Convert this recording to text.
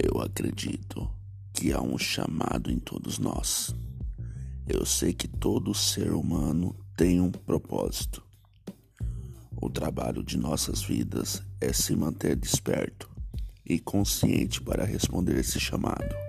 Eu acredito que há um chamado em todos nós. Eu sei que todo ser humano tem um propósito. O trabalho de nossas vidas é se manter desperto e consciente para responder esse chamado.